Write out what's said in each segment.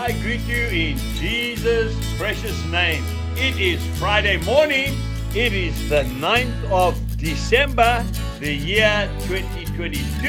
I greet you in Jesus' precious name. It is Friday morning. It is the 9th of December, the year 2022.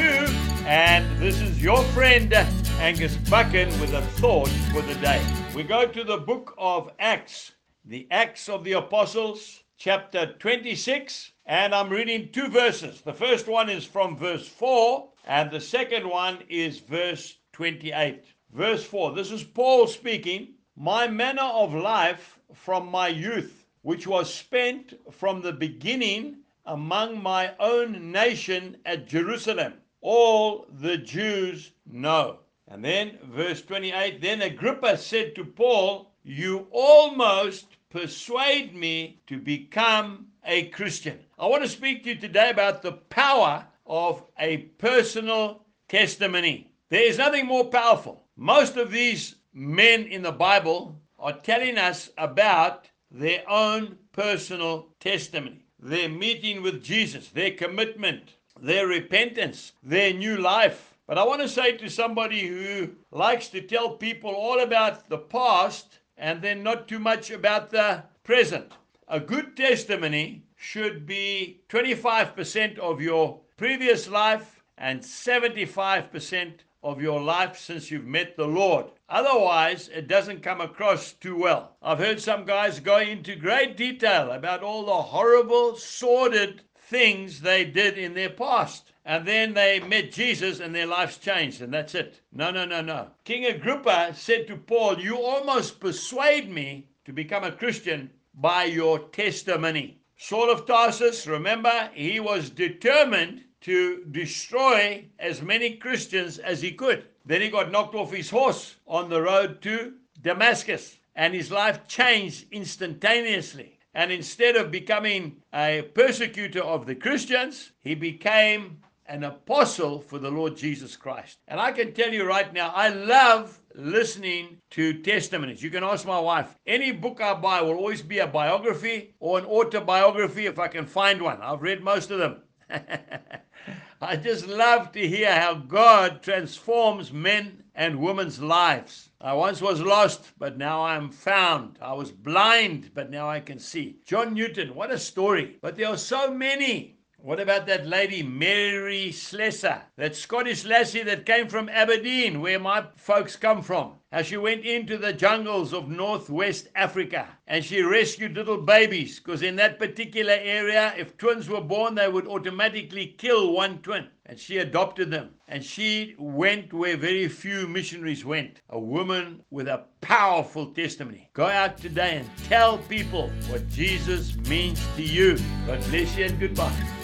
And this is your friend Angus Buchan with a thought for the day. We go to the book of Acts, the Acts of the Apostles, chapter 26. And I'm reading two verses. The first one is from verse 4, and the second one is verse 28. Verse 4 This is Paul speaking. My manner of life from my youth, which was spent from the beginning among my own nation at Jerusalem, all the Jews know. And then, verse 28 Then Agrippa said to Paul, You almost persuade me to become a Christian. I want to speak to you today about the power of a personal testimony. There is nothing more powerful most of these men in the Bible are telling us about their own personal testimony, their meeting with Jesus, their commitment, their repentance, their new life. But I want to say to somebody who likes to tell people all about the past and then not too much about the present. A good testimony should be 25% of your previous life and 75% of your life since you've met the Lord. Otherwise, it doesn't come across too well. I've heard some guys go into great detail about all the horrible, sordid things they did in their past. And then they met Jesus and their lives changed, and that's it. No, no, no, no. King Agrippa said to Paul, You almost persuade me to become a Christian by your testimony. Saul of Tarsus, remember, he was determined to destroy as many Christians as he could. Then he got knocked off his horse on the road to Damascus, and his life changed instantaneously. And instead of becoming a persecutor of the Christians, he became an apostle for the Lord Jesus Christ. And I can tell you right now, I love listening to testimonies. You can ask my wife. Any book I buy will always be a biography or an autobiography if I can find one. I've read most of them. I just love to hear how God transforms men and women's lives. I once was lost, but now I am found. I was blind, but now I can see. John Newton, what a story. But there are so many. What about that lady, Mary Slessor, that Scottish lassie that came from Aberdeen, where my folks come from? How she went into the jungles of northwest Africa and she rescued little babies because in that particular area, if twins were born, they would automatically kill one twin. And she adopted them. And she went where very few missionaries went. A woman with a powerful testimony. Go out today and tell people what Jesus means to you. God bless you and goodbye.